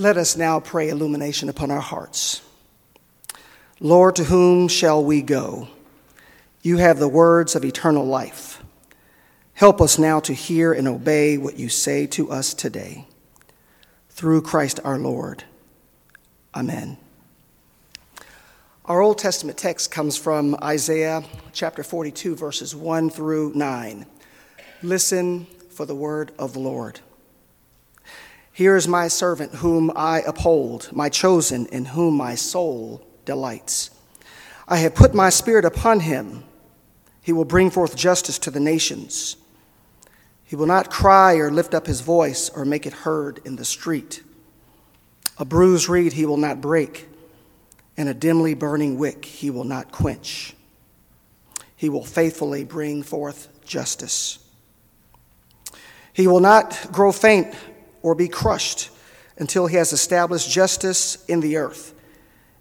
Let us now pray illumination upon our hearts. Lord, to whom shall we go? You have the words of eternal life. Help us now to hear and obey what you say to us today. Through Christ our Lord. Amen. Our Old Testament text comes from Isaiah chapter 42, verses 1 through 9. Listen for the word of the Lord. Here is my servant whom I uphold, my chosen, in whom my soul delights. I have put my spirit upon him. He will bring forth justice to the nations. He will not cry or lift up his voice or make it heard in the street. A bruised reed he will not break, and a dimly burning wick he will not quench. He will faithfully bring forth justice. He will not grow faint or be crushed until he has established justice in the earth,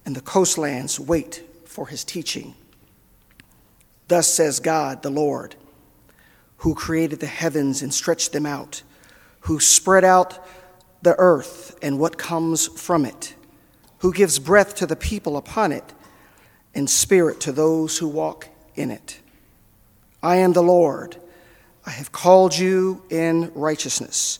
and the coastlands wait for his teaching. Thus says God, the Lord, who created the heavens and stretched them out, who spread out the earth and what comes from it, who gives breath to the people upon it, and spirit to those who walk in it. I am the Lord. I have called you in righteousness.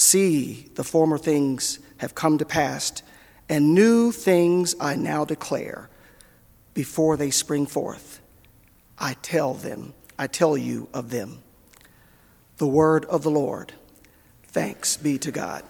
See, the former things have come to pass, and new things I now declare before they spring forth. I tell them, I tell you of them. The word of the Lord. Thanks be to God.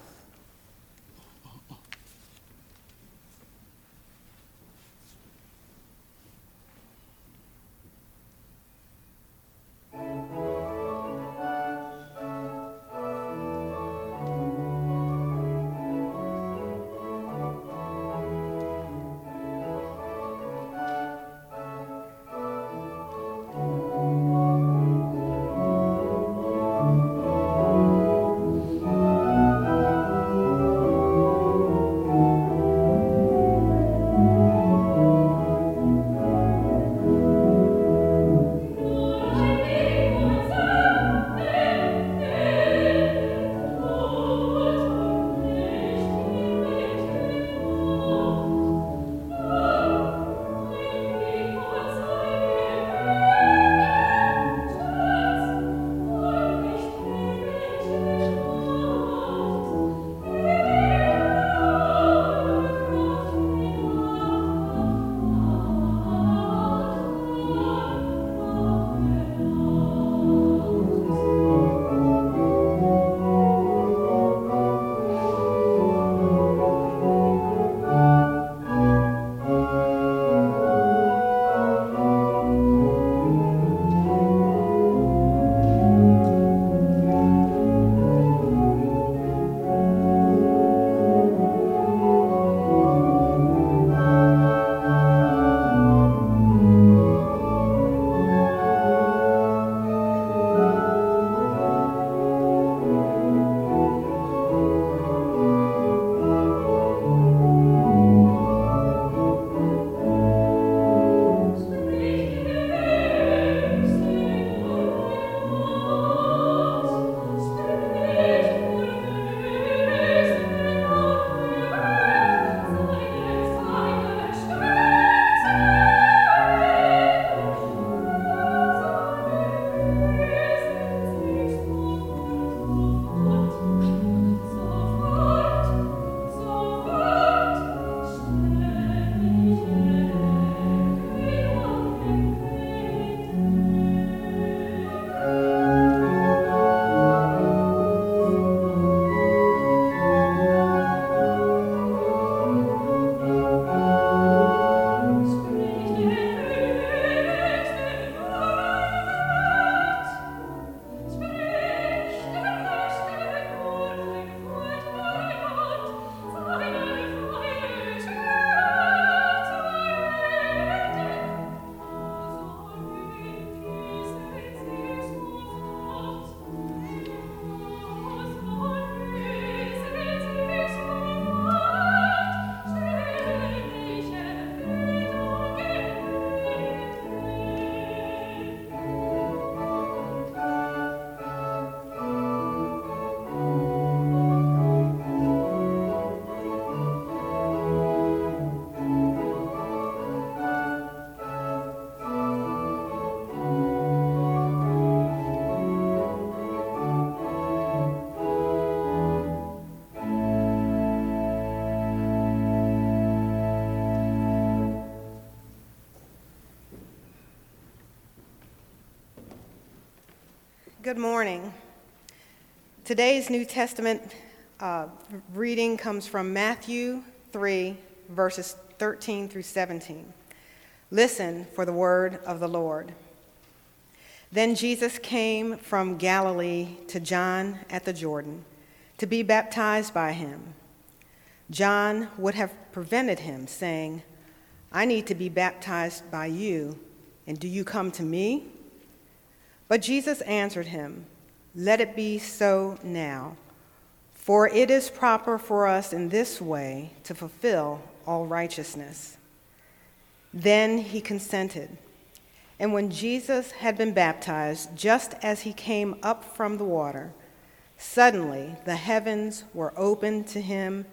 Good morning. Today's New Testament uh, reading comes from Matthew 3, verses 13 through 17. Listen for the word of the Lord. Then Jesus came from Galilee to John at the Jordan to be baptized by him. John would have prevented him, saying, I need to be baptized by you, and do you come to me? But Jesus answered him, Let it be so now, for it is proper for us in this way to fulfill all righteousness. Then he consented. And when Jesus had been baptized, just as he came up from the water, suddenly the heavens were opened to him,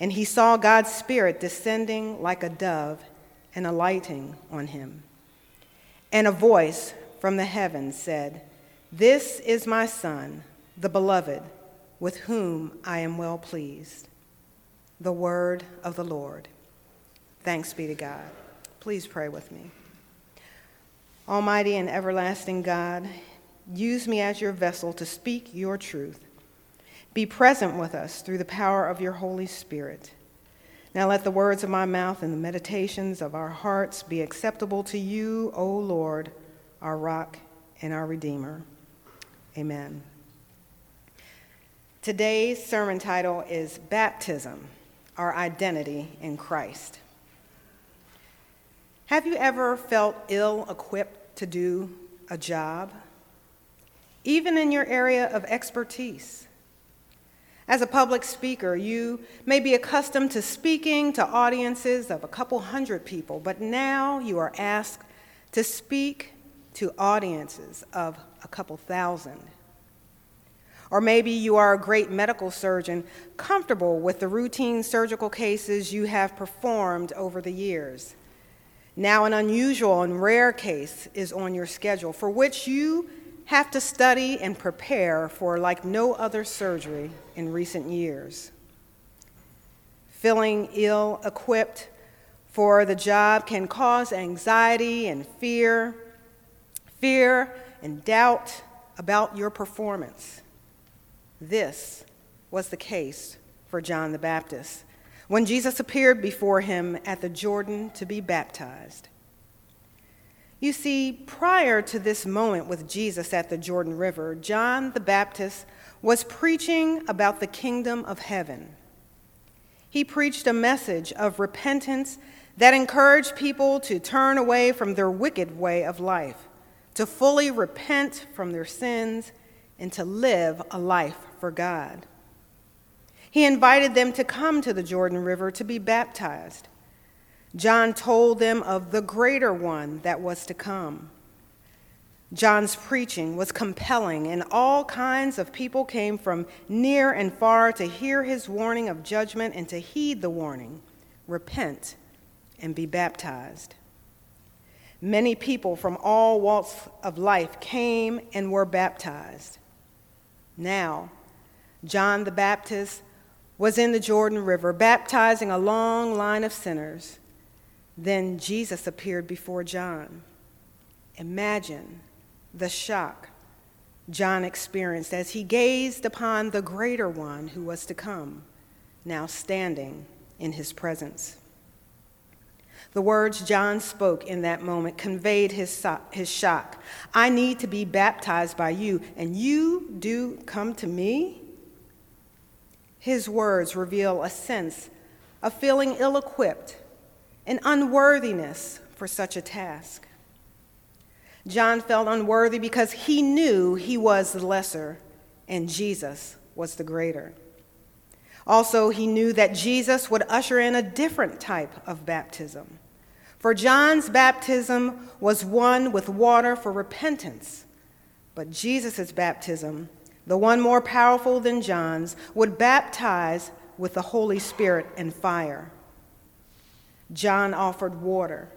and he saw God's Spirit descending like a dove and alighting on him. And a voice from the heavens said, This is my Son, the beloved, with whom I am well pleased. The word of the Lord. Thanks be to God. Please pray with me. Almighty and everlasting God, use me as your vessel to speak your truth. Be present with us through the power of your Holy Spirit. Now let the words of my mouth and the meditations of our hearts be acceptable to you, O Lord our rock and our Redeemer. Amen. Today's sermon title is Baptism Our Identity in Christ. Have you ever felt ill equipped to do a job, even in your area of expertise? As a public speaker, you may be accustomed to speaking to audiences of a couple hundred people, but now you are asked to speak to audiences of a couple thousand. Or maybe you are a great medical surgeon, comfortable with the routine surgical cases you have performed over the years. Now, an unusual and rare case is on your schedule for which you have to study and prepare for like no other surgery in recent years. Feeling ill equipped for the job can cause anxiety and fear fear and doubt about your performance. This was the case for John the Baptist when Jesus appeared before him at the Jordan to be baptized. You see, prior to this moment with Jesus at the Jordan River, John the Baptist was preaching about the kingdom of heaven. He preached a message of repentance that encouraged people to turn away from their wicked way of life to fully repent from their sins and to live a life for God. He invited them to come to the Jordan River to be baptized. John told them of the greater one that was to come. John's preaching was compelling, and all kinds of people came from near and far to hear his warning of judgment and to heed the warning repent and be baptized. Many people from all walks of life came and were baptized. Now, John the Baptist was in the Jordan River, baptizing a long line of sinners. Then Jesus appeared before John. Imagine the shock John experienced as he gazed upon the greater one who was to come, now standing in his presence. The words John spoke in that moment conveyed his, so- his shock. I need to be baptized by you, and you do come to me? His words reveal a sense of feeling ill equipped and unworthiness for such a task. John felt unworthy because he knew he was the lesser and Jesus was the greater. Also, he knew that Jesus would usher in a different type of baptism. For John's baptism was one with water for repentance, but Jesus' baptism, the one more powerful than John's, would baptize with the Holy Spirit and fire. John offered water,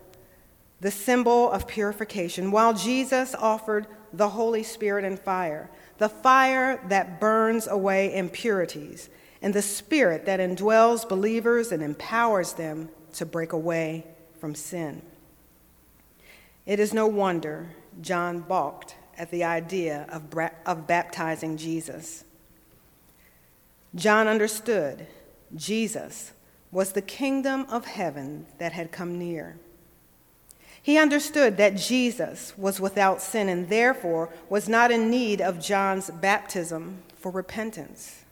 the symbol of purification, while Jesus offered the Holy Spirit and fire, the fire that burns away impurities and the spirit that indwells believers and empowers them to break away from sin. It is no wonder John balked at the idea of, of baptizing Jesus. John understood Jesus was the kingdom of heaven that had come near. He understood that Jesus was without sin and therefore was not in need of John's baptism for repentance.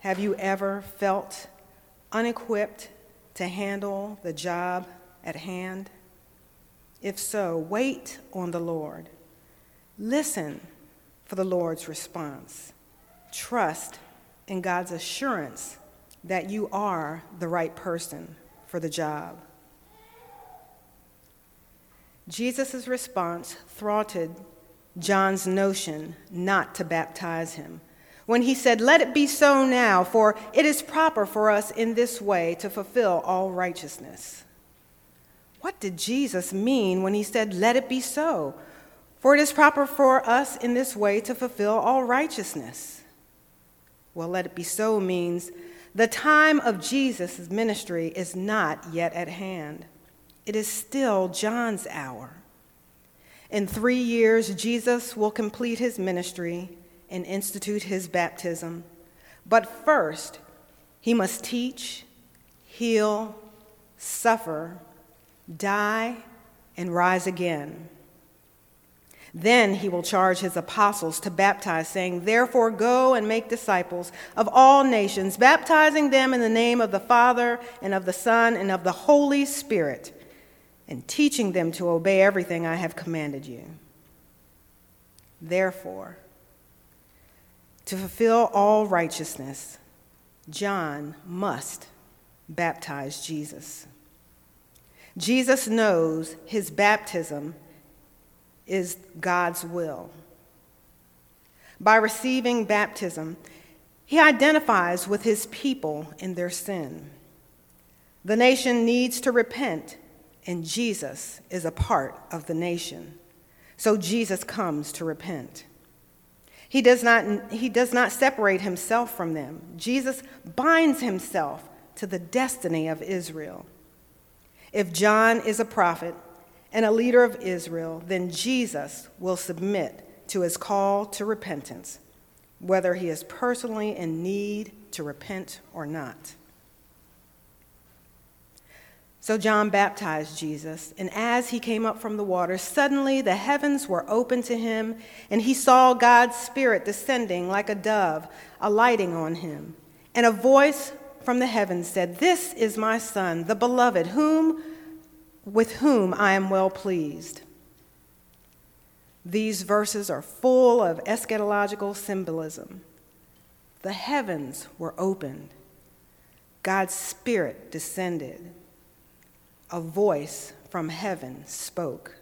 Have you ever felt unequipped to handle the job at hand? If so, wait on the Lord. Listen for the Lord's response. Trust in God's assurance that you are the right person for the job. Jesus' response thwarted John's notion not to baptize him when he said, Let it be so now, for it is proper for us in this way to fulfill all righteousness. What did Jesus mean when he said, Let it be so? For it is proper for us in this way to fulfill all righteousness. Well, let it be so means the time of Jesus' ministry is not yet at hand. It is still John's hour. In three years, Jesus will complete his ministry and institute his baptism. But first, he must teach, heal, suffer, die, and rise again. Then he will charge his apostles to baptize, saying, Therefore, go and make disciples of all nations, baptizing them in the name of the Father, and of the Son, and of the Holy Spirit and teaching them to obey everything I have commanded you. Therefore, to fulfill all righteousness, John must baptize Jesus. Jesus knows his baptism is God's will. By receiving baptism, he identifies with his people in their sin. The nation needs to repent and Jesus is a part of the nation. So Jesus comes to repent. He does not, he does not separate himself from them. Jesus binds himself to the destiny of Israel. If John is a prophet and a leader of Israel, then Jesus will submit to his call to repentance, whether he is personally in need to repent or not. So John baptized Jesus, and as he came up from the water, suddenly the heavens were opened to him, and he saw God's Spirit descending like a dove, alighting on him. And a voice from the heavens said, This is my Son, the beloved, whom, with whom I am well pleased. These verses are full of eschatological symbolism. The heavens were opened, God's Spirit descended a voice from heaven spoke.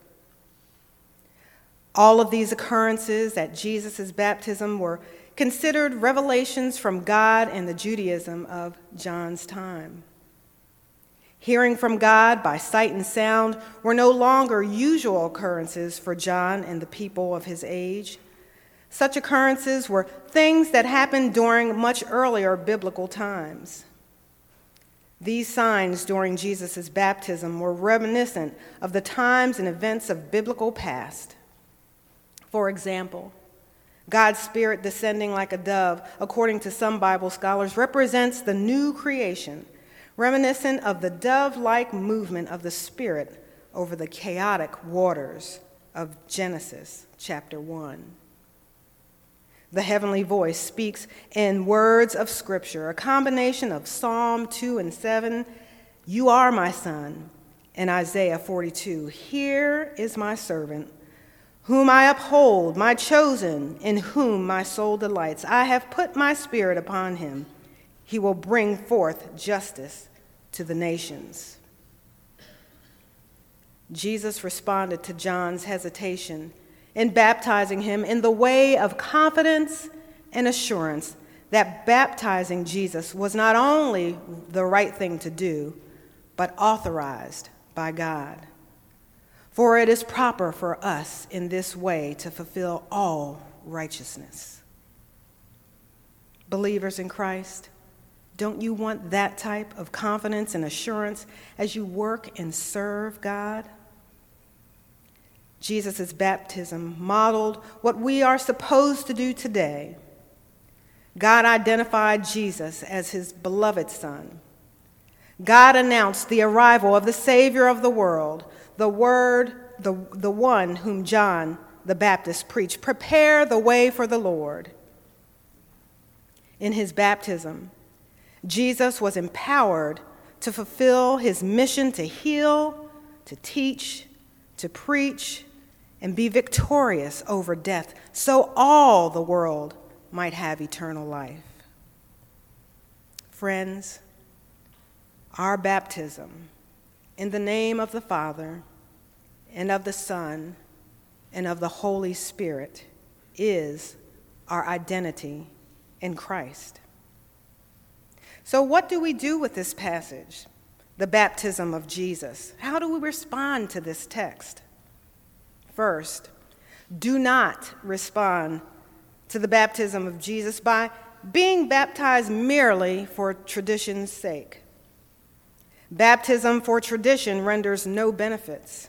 All of these occurrences at Jesus' baptism were considered revelations from God and the Judaism of John's time. Hearing from God by sight and sound were no longer usual occurrences for John and the people of his age. Such occurrences were things that happened during much earlier biblical times. These signs during Jesus' baptism were reminiscent of the times and events of biblical past. For example, God's Spirit descending like a dove, according to some Bible scholars, represents the new creation, reminiscent of the dove like movement of the Spirit over the chaotic waters of Genesis chapter 1. The heavenly voice speaks in words of Scripture, a combination of Psalm 2 and 7, You are my son, and Isaiah 42, Here is my servant, whom I uphold, my chosen, in whom my soul delights. I have put my spirit upon him. He will bring forth justice to the nations. Jesus responded to John's hesitation in baptizing him in the way of confidence and assurance that baptizing Jesus was not only the right thing to do, but authorized by God. For it is proper for us in this way to fulfill all righteousness. Believers in Christ, don't you want that type of confidence and assurance as you work and serve God? Jesus' baptism modeled what we are supposed to do today. God identified Jesus as his beloved Son. God announced the arrival of the Savior of the world, the Word, the, the one whom John the Baptist preached. Prepare the way for the Lord. In his baptism, Jesus was empowered to fulfill his mission to heal, to teach, to preach, and be victorious over death, so all the world might have eternal life. Friends, our baptism in the name of the Father and of the Son and of the Holy Spirit is our identity in Christ. So, what do we do with this passage, the baptism of Jesus? How do we respond to this text? First, do not respond to the baptism of Jesus by being baptized merely for tradition's sake. Baptism for tradition renders no benefits.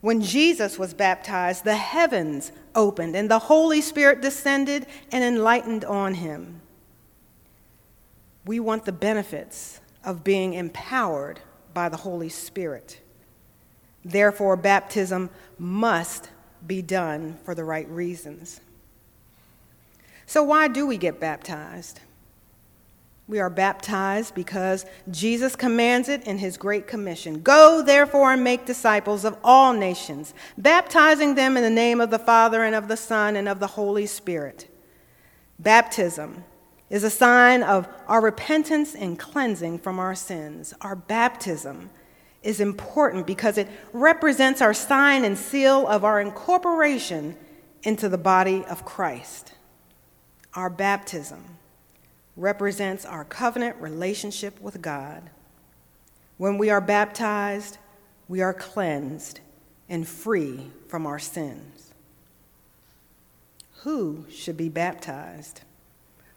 When Jesus was baptized, the heavens opened and the Holy Spirit descended and enlightened on him. We want the benefits of being empowered by the Holy Spirit. Therefore, baptism must be done for the right reasons. So, why do we get baptized? We are baptized because Jesus commands it in his Great Commission Go, therefore, and make disciples of all nations, baptizing them in the name of the Father, and of the Son, and of the Holy Spirit. Baptism is a sign of our repentance and cleansing from our sins. Our baptism is important because it represents our sign and seal of our incorporation into the body of Christ. Our baptism represents our covenant relationship with God. When we are baptized, we are cleansed and free from our sins. Who should be baptized?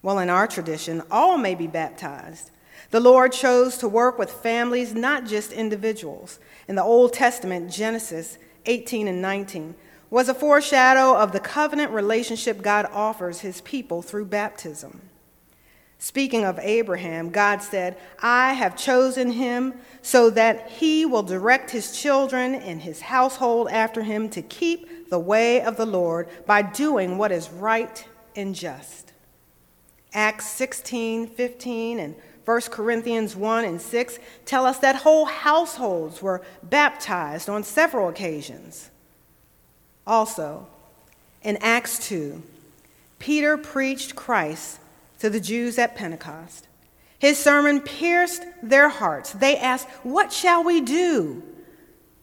Well, in our tradition, all may be baptized the Lord chose to work with families, not just individuals. In the Old Testament, Genesis 18 and 19 was a foreshadow of the covenant relationship God offers his people through baptism. Speaking of Abraham, God said, I have chosen him so that he will direct his children and his household after him to keep the way of the Lord by doing what is right and just. Acts 16, 15, and 1 Corinthians 1 and 6 tell us that whole households were baptized on several occasions. Also, in Acts 2, Peter preached Christ to the Jews at Pentecost. His sermon pierced their hearts. They asked, What shall we do?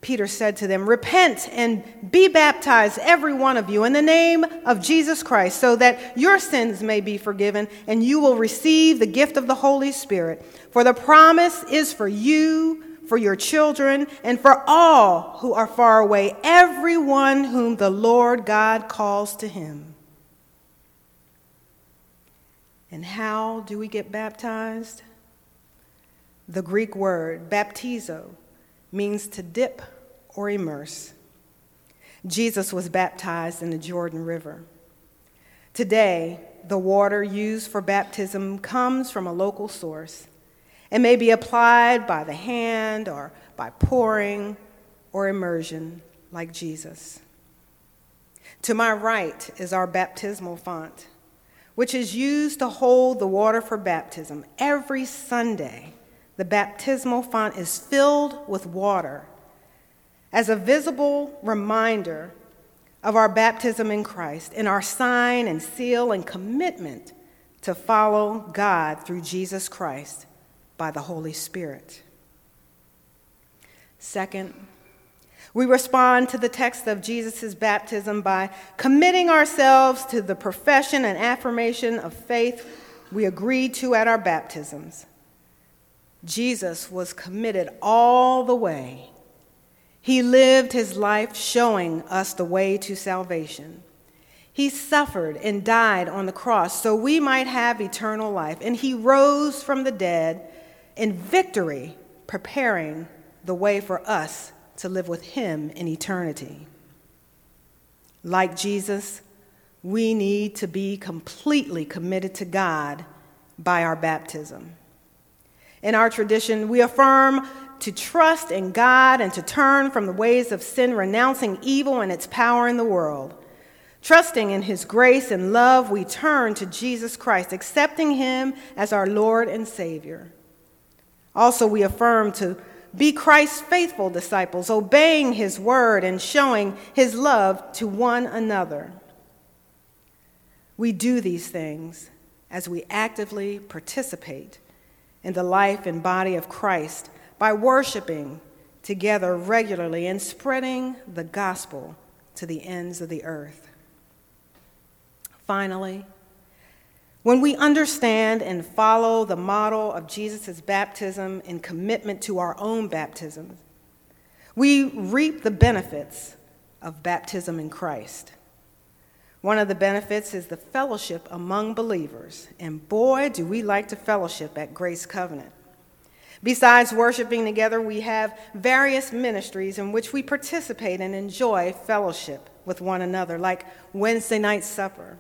Peter said to them, Repent and be baptized, every one of you, in the name of Jesus Christ, so that your sins may be forgiven and you will receive the gift of the Holy Spirit. For the promise is for you, for your children, and for all who are far away, everyone whom the Lord God calls to him. And how do we get baptized? The Greek word baptizo means to dip or immerse. Jesus was baptized in the Jordan River. Today, the water used for baptism comes from a local source and may be applied by the hand or by pouring or immersion, like Jesus. To my right is our baptismal font, which is used to hold the water for baptism. Every Sunday, the baptismal font is filled with water as a visible reminder of our baptism in Christ and our sign and seal and commitment to follow God through Jesus Christ by the Holy Spirit. Second, we respond to the text of Jesus' baptism by committing ourselves to the profession and affirmation of faith we agreed to at our baptisms. Jesus was committed all the way he lived his life showing us the way to salvation. He suffered and died on the cross so we might have eternal life. And he rose from the dead in victory, preparing the way for us to live with him in eternity. Like Jesus, we need to be completely committed to God by our baptism. In our tradition, we affirm to trust in God and to turn from the ways of sin, renouncing evil and its power in the world. Trusting in His grace and love, we turn to Jesus Christ, accepting Him as our Lord and Savior. Also, we affirm to be Christ's faithful disciples, obeying His word and showing His love to one another. We do these things as we actively participate in the life and body of Christ by worshiping together regularly and spreading the gospel to the ends of the earth. Finally, when we understand and follow the model of Jesus' baptism and commitment to our own baptism, we reap the benefits of baptism in Christ. One of the benefits is the fellowship among believers, and boy, do we like to fellowship at Grace Covenant. Besides worshiping together, we have various ministries in which we participate and enjoy fellowship with one another, like Wednesday night supper,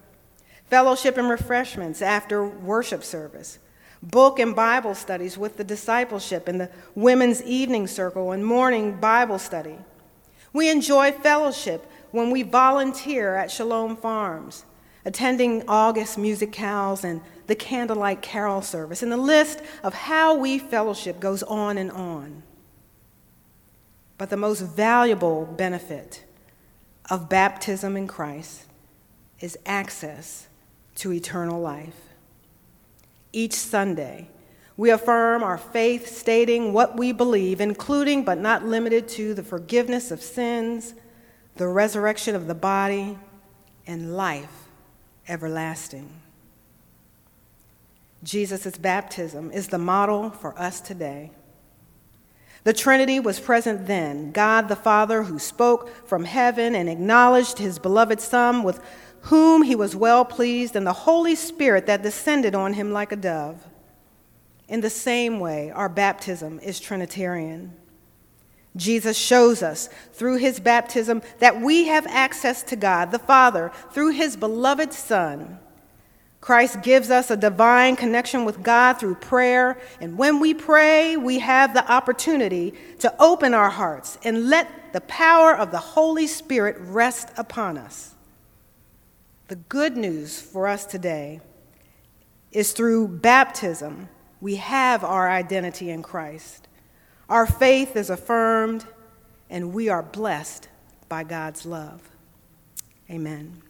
fellowship and refreshments after worship service, book and Bible studies with the discipleship and the women's evening circle and morning Bible study. We enjoy fellowship when we volunteer at Shalom Farms, attending August musicals and the candlelight carol service, and the list of how we fellowship goes on and on. But the most valuable benefit of baptism in Christ is access to eternal life. Each Sunday, we affirm our faith, stating what we believe, including but not limited to the forgiveness of sins the resurrection of the body, and life everlasting. Jesus' baptism is the model for us today. The Trinity was present then God the Father, who spoke from heaven and acknowledged his beloved Son, with whom he was well pleased, and the Holy Spirit that descended on him like a dove. In the same way, our baptism is Trinitarian. Jesus shows us through his baptism that we have access to God the Father through his beloved Son. Christ gives us a divine connection with God through prayer, and when we pray, we have the opportunity to open our hearts and let the power of the Holy Spirit rest upon us. The good news for us today is through baptism, we have our identity in Christ. Our faith is affirmed, and we are blessed by God's love. Amen.